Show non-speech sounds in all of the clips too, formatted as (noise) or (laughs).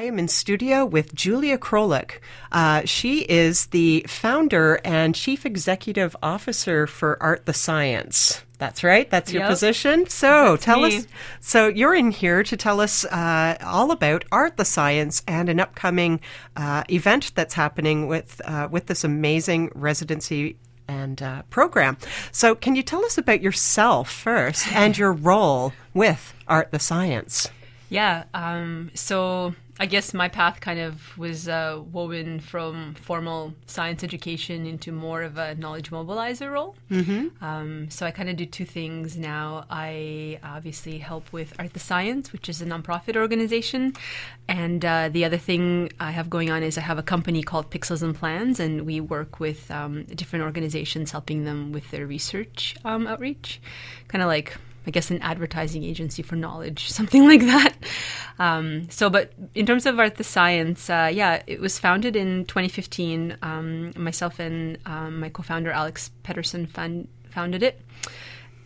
I am in studio with Julia Krolik. Uh, she is the founder and chief executive officer for Art the Science. That's right. That's your Yep. position. So That's tell me. us. So you're in here to tell us uh, all about Art the Science and an upcoming uh, event that's happening with uh, with this amazing residency and uh, program. So can you tell us about yourself first and (laughs) your role with Art the Science? Yeah. Um, so I guess my path kind of was uh, woven from formal science education into more of a knowledge mobilizer role. Mm-hmm. Um, so I kind of do two things now. I obviously help with Art the Science, which is a nonprofit organization. And uh, the other thing I have going on is I have a company called Pixels and Plans, and we work with um, different organizations helping them with their research um, outreach. Kind of like I guess an advertising agency for knowledge, (laughs) something like that. Um, so, but in terms of Art the Science, uh, yeah, it was founded in 2015. Um, myself and um, my co-founder Alex Pedersen found, founded it,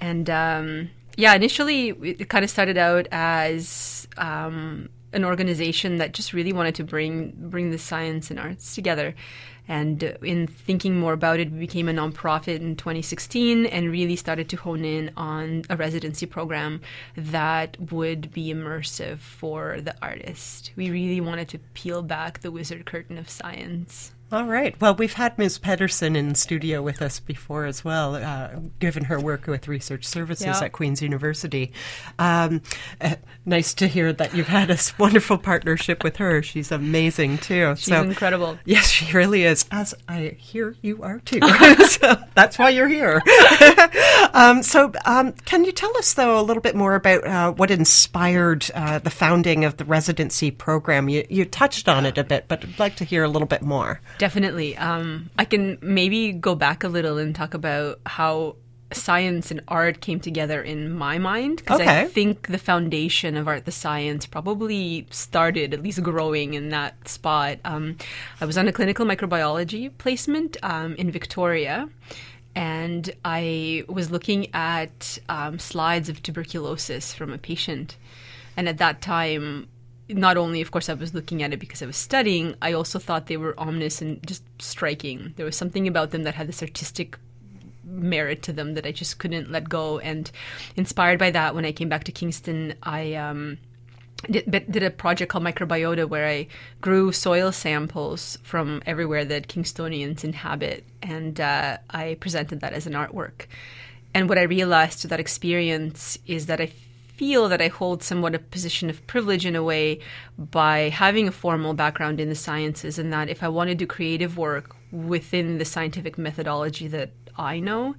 and um, yeah, initially it kind of started out as um, an organization that just really wanted to bring bring the science and arts together. And in thinking more about it, we became a nonprofit in 2016 and really started to hone in on a residency program that would be immersive for the artist. We really wanted to peel back the wizard curtain of science. All right. Well, we've had Ms. Pedersen in studio with us before as well, uh, given her work with research services Yeah. at Queen's University. Um, uh, nice to hear that you've had a (laughs) wonderful partnership with her. She's amazing too. She's incredible. Yes, she really is. As I hear you are too. (laughs) so that's why you're here. (laughs) um, so, um, can you tell us though a little bit more about uh, what inspired uh, the founding of the residency program? You, you touched on it a bit, but I'd like to hear a little bit more. Definitely. Um, I can maybe go back a little and talk about how science and art came together in my mind because Okay. I think the foundation of art the science probably started at least growing in that spot. Um, I was on a clinical microbiology placement um, in Victoria. And I was looking at um, slides of tuberculosis from a patient. And at that time, not only, of course, I was looking at it because I was studying, I also thought they were ominous and just striking. There was something about them that had this artistic merit to them that I just couldn't let go. And inspired by that, when I came back to Kingston, I um, did, did a project called Microbiota where I grew soil samples from everywhere that Kingstonians inhabit, and uh, I presented that as an artwork. And what I realized through that experience is that I feel that I hold somewhat a position of privilege in a way by having a formal background in the sciences, and that if I want to do creative work within the scientific methodology that I know,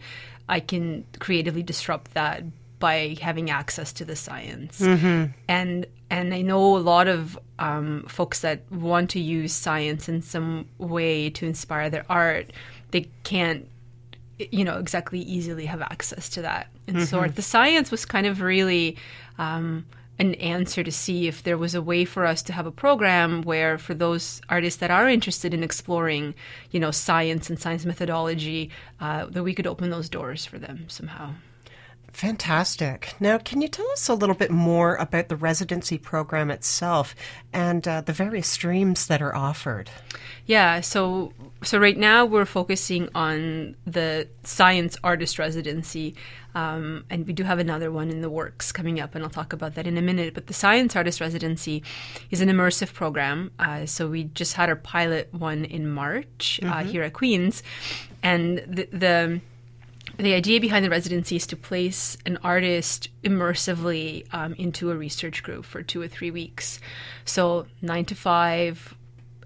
I can creatively disrupt that by having access to the science. And and I know a lot of um, folks that want to use science in some way to inspire their art. They can't you know exactly easily have access to that and so the science was kind of really um, an answer to see if there was a way for us to have a program where for those artists that are interested in exploring you know science and science methodology uh, that we could open those doors for them somehow Fantastic. Now, can you tell us a little bit more about the residency program itself and uh, the various streams that are offered? Yeah, so so right now we're focusing on the science artist residency, um, and we do have another one in the works coming up, and I'll talk about that in a minute. But the science artist residency is an immersive program. Uh, so we just had our pilot one in March uh, here at Queens, and the, the the idea behind the residency is to place an artist immersively um, into a research group for two or three weeks. So, nine to five,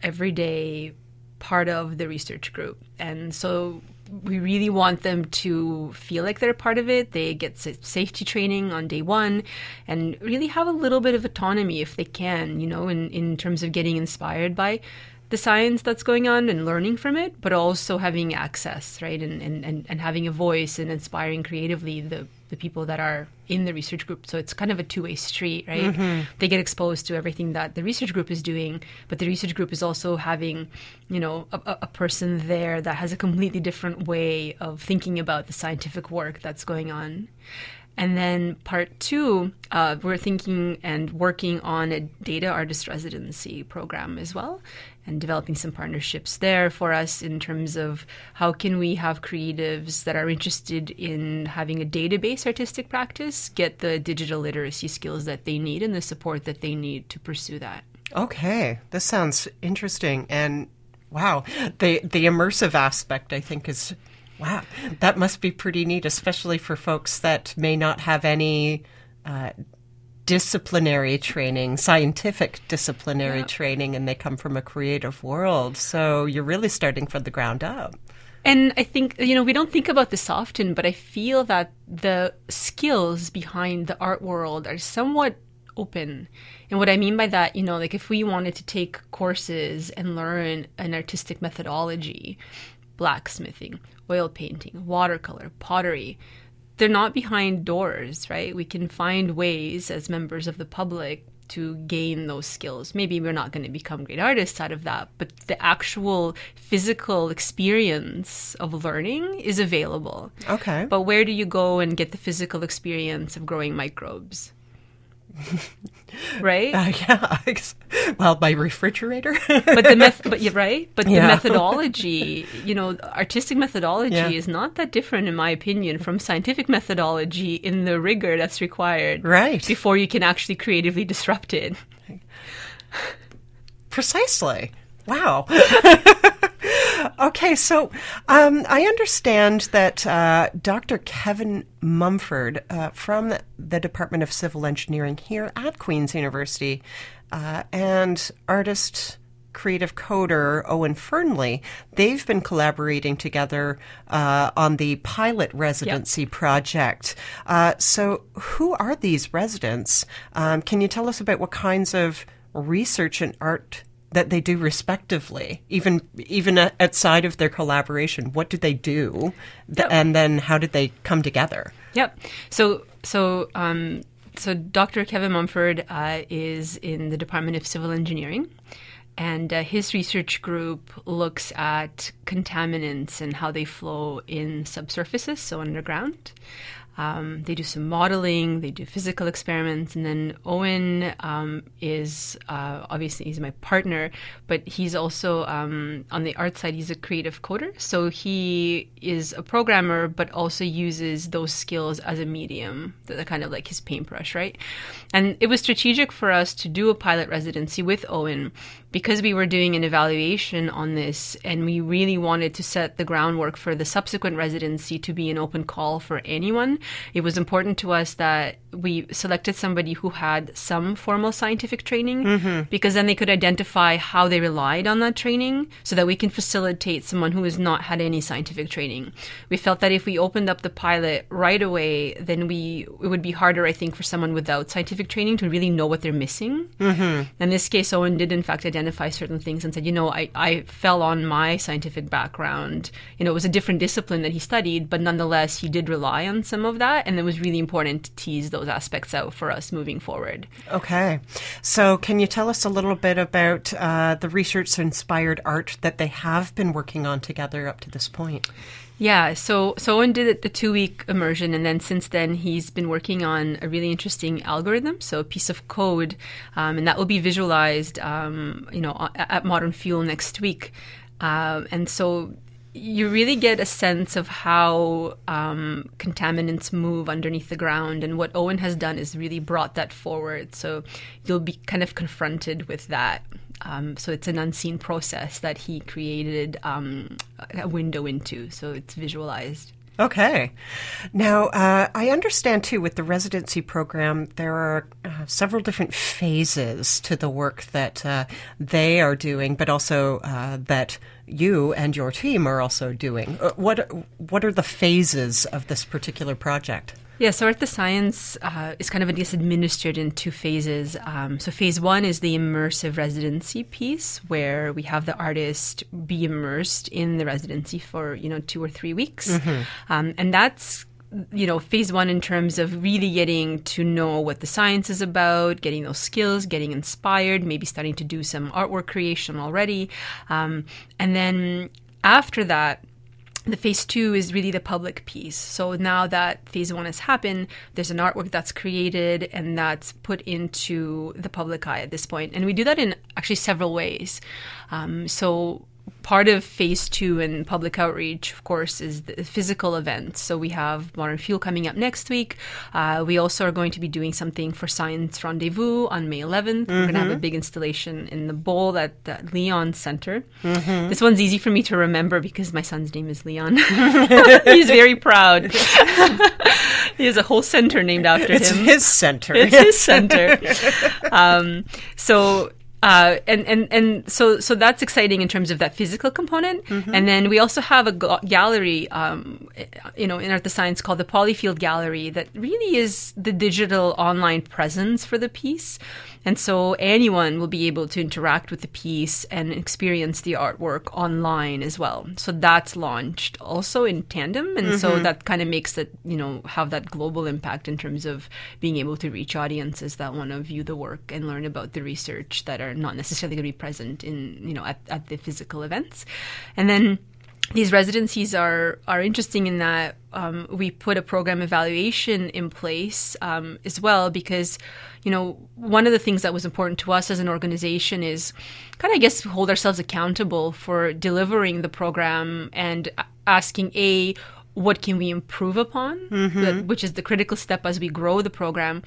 every day, part of the research group. And so, we really want them to feel like they're part of it. They get safety training on day one and really have a little bit of autonomy if they can, you know, in, in terms of getting inspired by the science that's going on and learning from it, but also having access, right? And, and, and, and having a voice and inspiring creatively the, the people that are in the research group. So it's kind of a two way street, right? Mm-hmm. They get exposed to everything that the research group is doing, but the research group is also having, you know, a, a person there that has a completely different way of thinking about the scientific work that's going on. And then part two, uh, we're thinking and working on a data artist residency program as well, and developing some partnerships there for us in terms of how can we have creatives that are interested in having a database artistic practice get the digital literacy skills that they need and the support that they need to pursue that. Okay, this sounds interesting and wow, the the immersive aspect I think is Wow, that must be pretty neat, especially for folks that may not have any uh, disciplinary training, scientific disciplinary yeah. training, and they come from a creative world. So you're really starting from the ground up. And I think, you know, we don't think about this often, but I feel that the skills behind the art world are somewhat open. And what I mean by that, you know, like if we wanted to take courses and learn an artistic methodology, blacksmithing, oil painting, watercolor, pottery, they're not behind doors, right? We can find ways as members of the public to gain those skills. Maybe we're not going to become great artists out of that, but the actual physical experience of learning is available. Okay. But where do you go and get the physical experience of growing microbes? (laughs) right? Uh, yeah. (laughs) Well, my refrigerator. but the meth- but you're right. But (laughs) yeah. the methodology, you know, artistic methodology yeah. is not that different, in my opinion, from scientific methodology in the rigor that's required. Right. Before you can actually creatively disrupt it. Precisely. Wow. Okay, so um, I understand that uh, Dr. Kevin Mumford uh, from the Department of Civil Engineering here at Queen's University uh, and artist creative coder Owen Fernley, they've been collaborating together uh, on the pilot residency yep. project. Uh, so, who are these residents? Um, can you tell us about what kinds of research and art that they do respectively, even even outside of their collaboration. What did they do, yep. and then how did they come together? Yep. So so um, so Dr. Kevin Mumford uh, is in the Department of Civil Engineering. And uh, his research group looks at contaminants and how they flow in subsurfaces, so underground. Um, they do some modeling, they do physical experiments, and then Owen um, is uh, obviously he's my partner, but he's also um, on the art side. He's a creative coder, so he is a programmer, but also uses those skills as a medium, the kind of like his paintbrush, right? And it was strategic for us to do a pilot residency with Owen because we were doing an evaluation on this and we really wanted to set the groundwork for the subsequent residency to be an open call for anyone, it was important to us that we selected somebody who had some formal scientific training mm-hmm. because then they could identify how they relied on that training so that we can facilitate someone who has not had any scientific training. We felt that if we opened up the pilot right away, then we it would be harder, I think, for someone without scientific training to really know what they're missing. Mm-hmm. In this case, Owen did in fact identify certain things and said, you know, I, I fell on my scientific background. You know, it was a different discipline that he studied, but nonetheless, he did rely on some of that, and it was really important to tease those those aspects out for us moving forward. Okay. So, can you tell us a little bit about uh, the research inspired art that they have been working on together up to this point? Yeah, so so Owen did the two week immersion, and then since then he's been working on a really interesting algorithm, so a piece of code, um, and that will be visualized, um, you know, at Modern Fuel next week. Uh, and so you really get a sense of how um, contaminants move underneath the ground. And what Owen has done is really brought that forward. So you'll be kind of confronted with that. Um, so it's an unseen process that he created um, a window into. So it's visualized. Okay. Now, uh, I understand too with the residency program, there are uh, several different phases to the work that uh, they are doing, but also uh, that you and your team are also doing. Uh, what what are the phases of this particular project? Yeah, so Art the Science uh, is kind of, I guess, administered in two phases. Um, so, phase one is the immersive residency piece, where we have the artist be immersed in the residency for, you know, two or three weeks. Mm-hmm. Um, and that's you know, phase one in terms of really getting to know what the science is about, getting those skills, getting inspired, maybe starting to do some artwork creation already. Um, and then after that, the phase two is really the public piece. So now that phase one has happened, there's an artwork that's created and that's put into the public eye at this point. And we do that in actually several ways. Um, so part of phase two and public outreach, of course, is the physical events. So we have Modern Fuel coming up next week. Uh, we also are going to be doing something for Science Rendezvous on May 11th. Mm-hmm. We're going to have a big installation in the bowl at the Leon Center. Mm-hmm. This one's easy for me to remember because my son's name is Leon. (laughs) (laughs) He's very proud. (laughs) he has a whole center named after it's him. It's his center. It's his center. Um, so uh, and and and so so that's exciting in terms of that physical component. Mm-hmm. And then we also have a gallery, um, you know, in Art the Science called the Polyfield Gallery that really is the digital online presence for the piece. And so anyone will be able to interact with the piece and experience the artwork online as well. So that's launched also in tandem. And mm-hmm. so that kind of makes it, you know, have that global impact in terms of being able to reach audiences that want to view the work and learn about the research that are not necessarily going to be present in, you know, at, at the physical events. And then these residencies are are interesting in that um, we put a program evaluation in place um, as well because you know one of the things that was important to us as an organization is kind of I guess hold ourselves accountable for delivering the program and asking a what can we improve upon mm-hmm. which is the critical step as we grow the program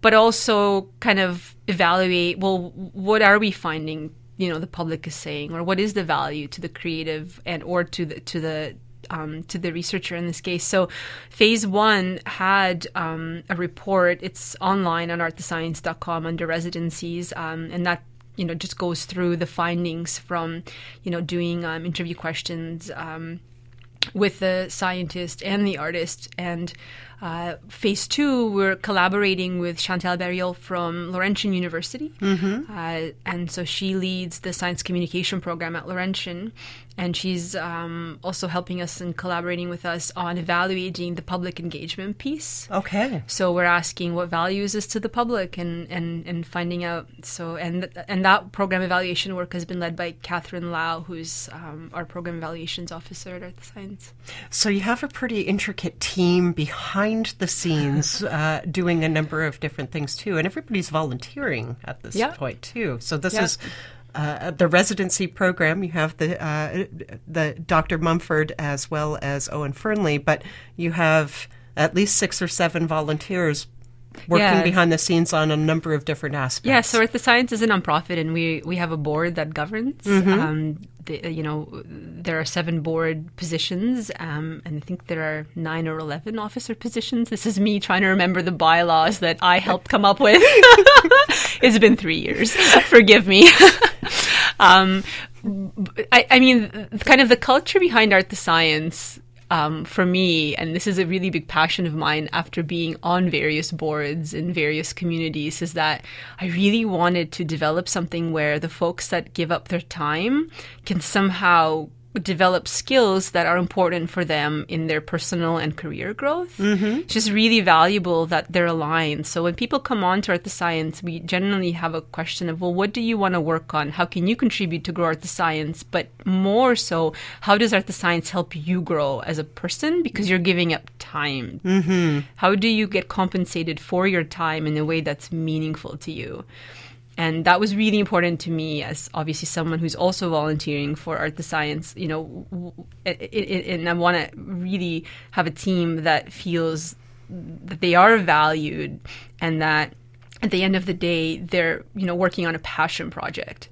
but also kind of evaluate well what are we finding you know the public is saying or what is the value to the creative and or to the to the um, to the researcher in this case. So, phase one had um, a report. It's online on artthescience.com under residencies, um, and that you know just goes through the findings from you know doing um, interview questions um, with the scientist and the artist and uh, phase two, we're collaborating with Chantal Barriault from Laurentian University. Mm-hmm. Uh, and so she leads the science communication program at Laurentian and she's um, also helping us and collaborating with us on evaluating the public engagement piece. Okay. So we're asking what value is this to the public and, and, and finding out. So and and that program evaluation work has been led by Catherine Lau, who's um, our program evaluations officer at Art Science. So you have a pretty intricate team behind the scenes uh, doing a number of different things too, and everybody's volunteering at this yeah. point too. So this yeah. is uh, the residency program. You have the uh, the Dr. Mumford as well as Owen Fernley, but you have at least six or seven volunteers working yeah. behind the scenes on a number of different aspects. Yeah, so Art the Science is a nonprofit, and we we have a board that governs. Mm-hmm. Um, the, you know, there are seven board positions, um, and I think there are nine or eleven officer positions. This is me trying to remember the bylaws that I helped come up with. (laughs) it's been three years. Forgive me. (laughs) um, I, I mean, kind of the culture behind Art the Science um, for me, and this is a really big passion of mine after being on various boards in various communities, is that I really wanted to develop something where the folks that give up their time can somehow develop skills that are important for them in their personal and career growth. Mm-hmm. It's just really valuable that they're aligned. So when people come on to Art the Science, we generally have a question of, well, what do you want to work on? How can you contribute to grow Art the Science? But more so, how does Art the Science help you grow as a person? Because you're giving up time. Mm-hmm. How do you get compensated for your time in a way that's meaningful to you? And that was really important to me as obviously someone who's also volunteering for art the science you know and i want to really have a team that feels that they are valued and that at the end of the day they're you know working on a passion project.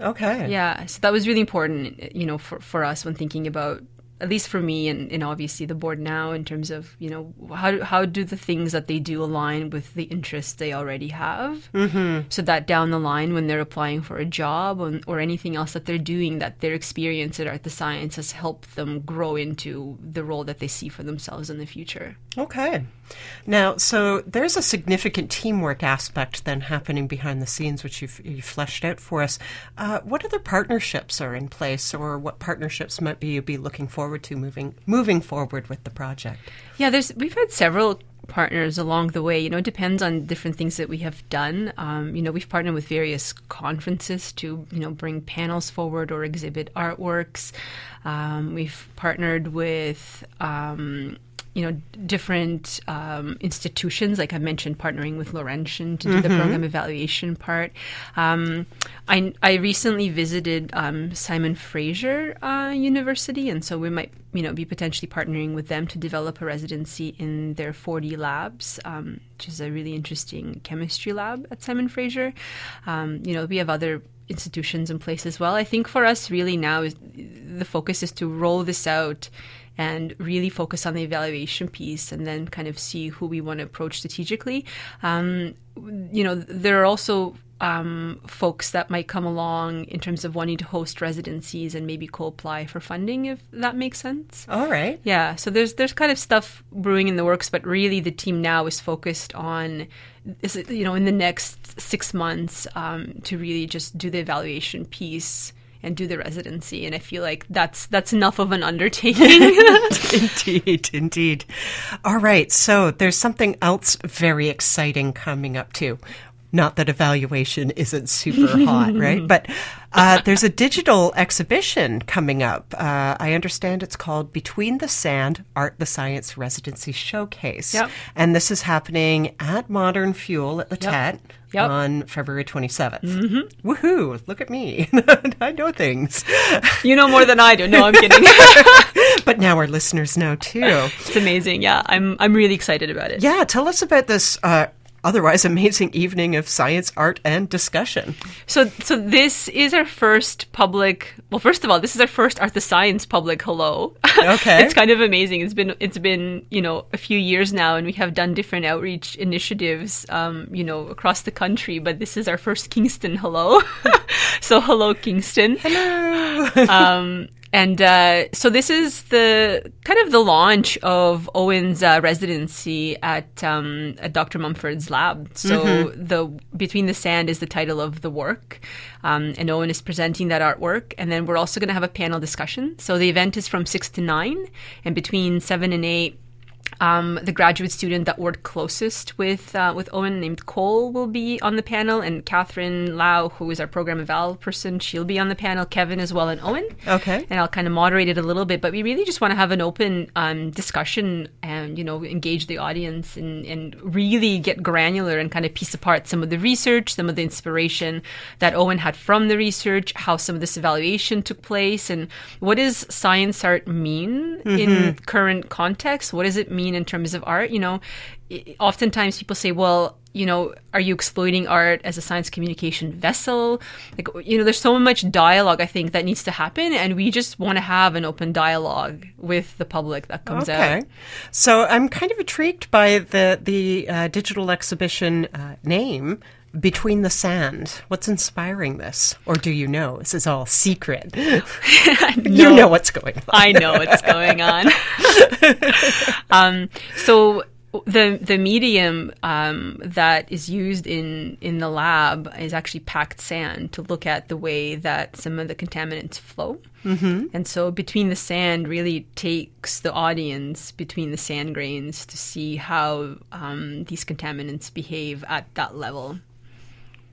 Okay. Yeah so that was really important you know for, for us when thinking about at least for me and, and obviously the board now in terms of you know how how do the things that they do align with the interests they already have? Mm-hmm. so that down the line when they're applying for a job or, or anything else that they're doing that their experience at art the science has helped them grow into the role that they see for themselves in the future. Okay. Now so there's a significant teamwork aspect then happening behind the scenes which you've, you've fleshed out for us. Uh, what other partnerships are in place or what partnerships might be you be looking for forward to moving moving forward with the project? Yeah, there's we've had several partners along the way. You know, it depends on different things that we have done. Um, you know, we've partnered with various conferences to, you know, bring panels forward or exhibit artworks. Um, we've partnered with um, you know different um, institutions. Like i mentioned partnering with laurentian to do mm-hmm. the program evaluation part. Um, I, I recently visited um, simon fraser uh, university and so we might you know be potentially partnering with them to develop a residency in their 4d labs um, which is a really interesting chemistry lab at simon fraser. Um, you know we have other institutions in place as well. I think for us really now is the focus is to roll this out and really focus on the evaluation piece and then kind of see who we want to approach strategically. Um, you know, there are also um, folks that might come along in terms of wanting to host residencies and maybe co-apply for funding, if that makes sense. All right. Yeah. So there's there's kind of stuff brewing in the works, but really the team now is focused on, is you know, in the next six months um, to really just do the evaluation piece and do the residency. And I feel like that's that's enough of an undertaking. (laughs) indeed, indeed. All right, so there's something else very exciting coming up too. Not that evaluation isn't super hot, (laughs) right? But uh, there's a digital exhibition coming up. Uh, I understand it's called Between the Sand Art the Science Residency Showcase. Yep. And this is happening at Modern Fuel at the yep. Tett yep. on February 27th. Mm-hmm. Woohoo! Look at me. (laughs) I know things. You know more than I do. No, I'm kidding. (laughs) but now our listeners know too. It's amazing. Yeah, I'm, I'm really excited about it. Yeah, tell us about this. Uh, otherwise amazing evening of science, art, and discussion. So, so this is our first public. Well, first of all, this is our first Art the Science public hello. (laughs) Okay, it's kind of amazing. It's been it's been you know a few years now, and we have done different outreach initiatives, um, you know, across the country. But this is our first Kingston hello. (laughs) so, hello, Kingston. Hello. um, (laughs) and uh, so this is the kind of the launch of Owen's uh, residency at, um, at Dr. Mumford's lab. So mm-hmm. the Between the Sand is the title of the work, um, and Owen is presenting that artwork. And then we're also going to have a panel discussion. So the event is from six to nine, and between seven and eight, um, the graduate student that worked closest with uh, with Owen, named Cole, will be on the panel, and Catherine Lau, who is our program eval person, she'll be on the panel. Kevin as well, and Owen. Okay. And I'll kind of moderate it a little bit, but we really just want to have an open um, discussion and you know engage the audience and, and really get granular and kind of piece apart some of the research, some of the inspiration that Owen had from the research, how some of this evaluation took place, and what does science art mean mm-hmm. in current context? What does it mean? in terms of art. You know, oftentimes people say, well, you know, are you exploiting art as a science communication vessel? Like, you know, there's so much dialogue I think that needs to happen, and we just want to have an open dialogue with the public that comes okay. out. So I'm kind of intrigued by the the uh, digital exhibition uh, name. Between the Sand. What's inspiring this? Or do you know? This is all secret. (laughs) you know what's going on. I know what's going on. (laughs) um, so the the medium um, that is used in in the lab is actually packed sand to look at the way that some of the contaminants flow. Mm-hmm. And so between the sand really takes the audience between the sand grains to see how um, these contaminants behave at that level.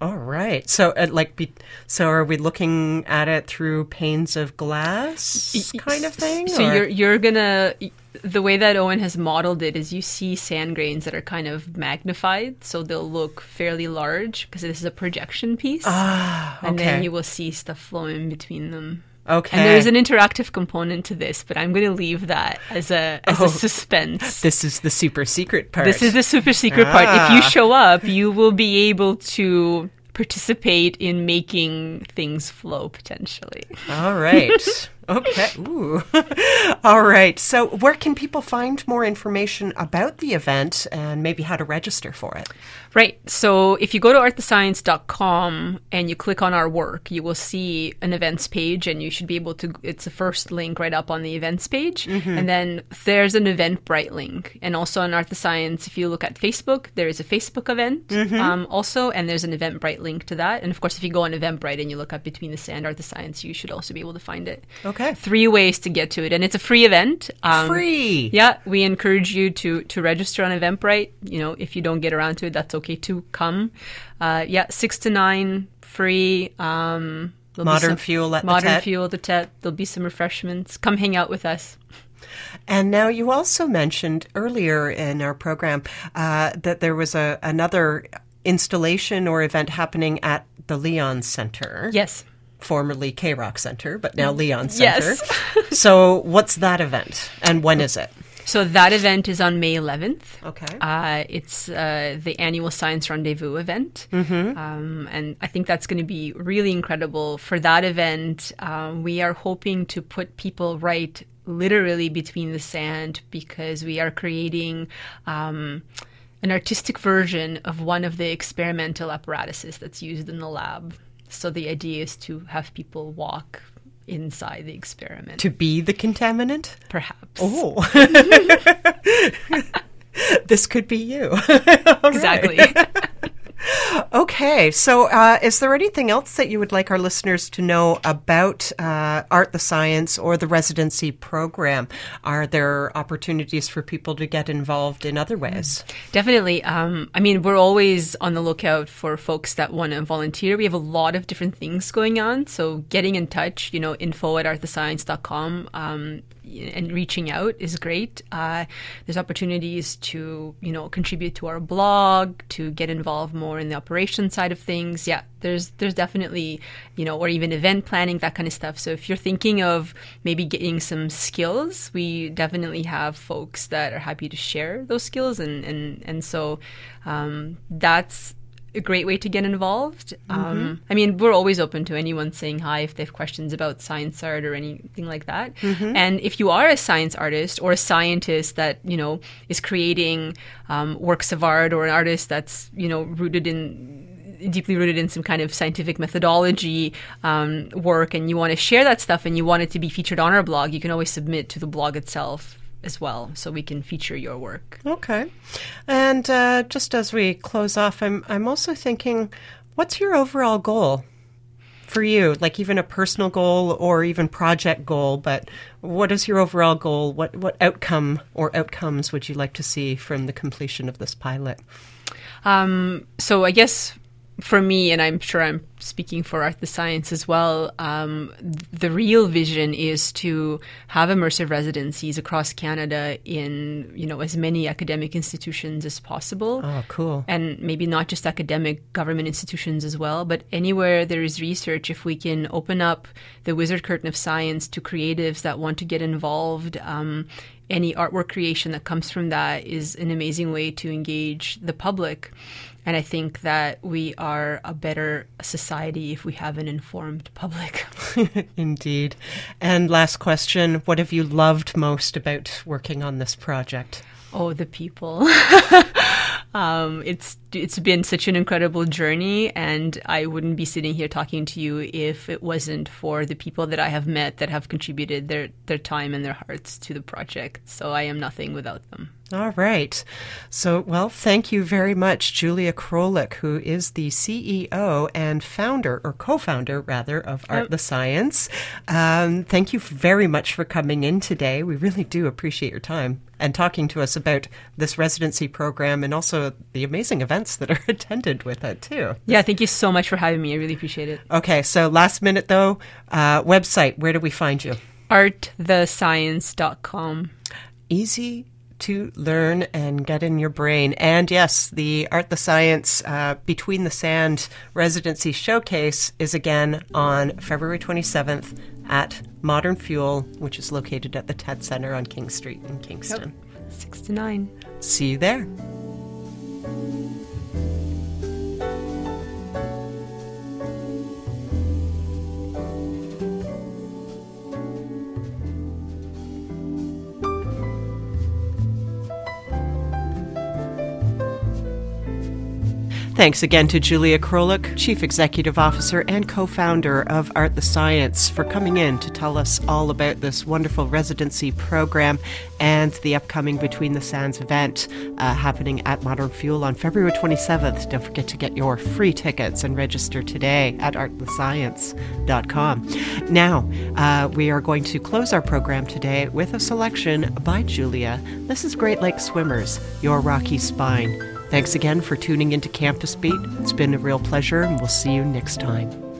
All right. So, uh, like, be, so are we looking at it through panes of glass, kind of thing? So or? you're you're gonna the way that Owen has modeled it is you see sand grains that are kind of magnified, so they'll look fairly large because this is a projection piece. Ah, okay. And then you will see stuff flowing between them. Okay. And there's an interactive component to this, but I'm going to leave that as a as oh, a suspense. This is the super secret part. This is the super secret ah. part. If you ah. show up, you will be able to participate in making things flow potentially. All right. (laughs) Okay. Ooh. (laughs) All right. So, where can people find more information about the event and maybe how to register for it? Right. So if you go to artthescience.com and you click on our work, you will see an events page and you should be able to, it's the first link right up on the events page. And then there's an Eventbrite link. And also on Art the Science, if you look at Facebook, there is a Facebook event um, also, and there's an Eventbrite link to that. And of course, if you go on Eventbrite and you look up Between the Sand, Art the Science, you should also be able to find it. Okay. Three ways to get to it. And it's a free event. Um, Free. yeah, we encourage you to to register on Eventbrite. You know, if you don't get around to it, that's okay to come. Uh, yeah, six to nine, free. Um, Modern some- fuel at the modern Tett. fuel at the Tett. There'll be some refreshments. Come hang out with us. And now you also mentioned earlier in our program uh, that there was a another installation or event happening at the Leon Center. Yes. Formerly K Rock Center, but now Leon Center. Yes. (laughs) so, what's that event and when is it? So that event is on May 11th. Okay. Uh, it's uh, the annual Science Rendezvous event. Mm-hmm. Um, and I think that's going to be really incredible. For that event, um, we are hoping to put people right literally between the sand because we are creating. Um, an artistic version of one of the experimental apparatuses that's used in the lab. So the idea is to have people walk inside the experiment, To be the contaminant? perhaps. Oh. (laughs) (laughs) this could be you. (laughs) Exactly. Okay, so uh, is there anything else that you would like our listeners to know about uh, Art the Science or the residency program? Are there opportunities for people to get involved in other ways? Definitely. Um, I mean, we're always on the lookout for folks that want to volunteer. We have a lot of different things going on. So getting in touch, you know, info at artthescience.com um, and reaching out is great. Uh, there's opportunities to, you know, contribute to our blog, to get involved more in the operation side of things. Yeah, there's there's definitely, you know, or even event planning, that kind of stuff. So if you're thinking of maybe getting some skills, we definitely have folks that are happy to share those skills and and and so um, that's a great way to get involved. Um, I mean, we're always open to anyone saying hi if they have questions about science art or anything like that. And if you are a science artist or a scientist that you know is creating um, works of art or an artist that's you know rooted in deeply rooted in some kind of scientific methodology um, work and you want to share that stuff and you want it to be featured on our blog, you can always submit to the blog itself as well so we can feature your work. Okay, and uh, just as we close off, I'm I'm also thinking, what's your overall goal? For you, like even a personal goal or even project goal, but what is your overall goal? What what outcome or outcomes would you like to see from the completion of this pilot? Um, so I guess for me, and I'm sure I'm speaking for Art the Science as well, um, the real vision is to have immersive residencies across Canada in you know as many academic institutions as possible. Oh, cool. and maybe not just academic government institutions as well, but anywhere there is research, if we can open up the wizard curtain of science to creatives that want to get involved, um, any artwork creation that comes from that is an amazing way to engage the public. And I think that we are a better society if we have an informed public. (laughs) Indeed. And last question What have you loved most about working on this project? Oh, the people. (laughs) um, it's it's been such an incredible journey, and I wouldn't be sitting here talking to you if it wasn't for the people that I have met that have contributed their their time and their hearts to the project. So I am nothing without them. All right. So, well, thank you very much, Julia Krolik, who is the CEO and founder, or co founder, rather, of Art the Science. Um, thank you very much for coming in today. We really do appreciate your time and talking to us about this residency program and also the amazing events that are (laughs) attended with it, too. Yeah, thank you so much for having me. I really appreciate it. Okay, so last minute though, uh, website, where do we find you? Artthescience.com. easy to learn and get in your brain. And yes, the Art the Science uh, Between the Sand residency showcase is again on February 27th at Modern Fuel, which is located at the Tett Center on King Street in Kingston. Six to nine. See you there. Thanks again to Julia Krolik, Chief Executive Officer and co founder of Art the Science, for coming in to tell us all about this wonderful residency program and the upcoming Between the Sands event uh, happening at Modern Fuel on February 27th. Don't forget to get your free tickets and register today at artthescience.com. Now, uh, we are going to close our program today with a selection by Julia. This is Great Lakes Swimmers, Your Rocky Spine. Thanks again for tuning into Campus Beat. It's been a real pleasure, and we'll see you next time.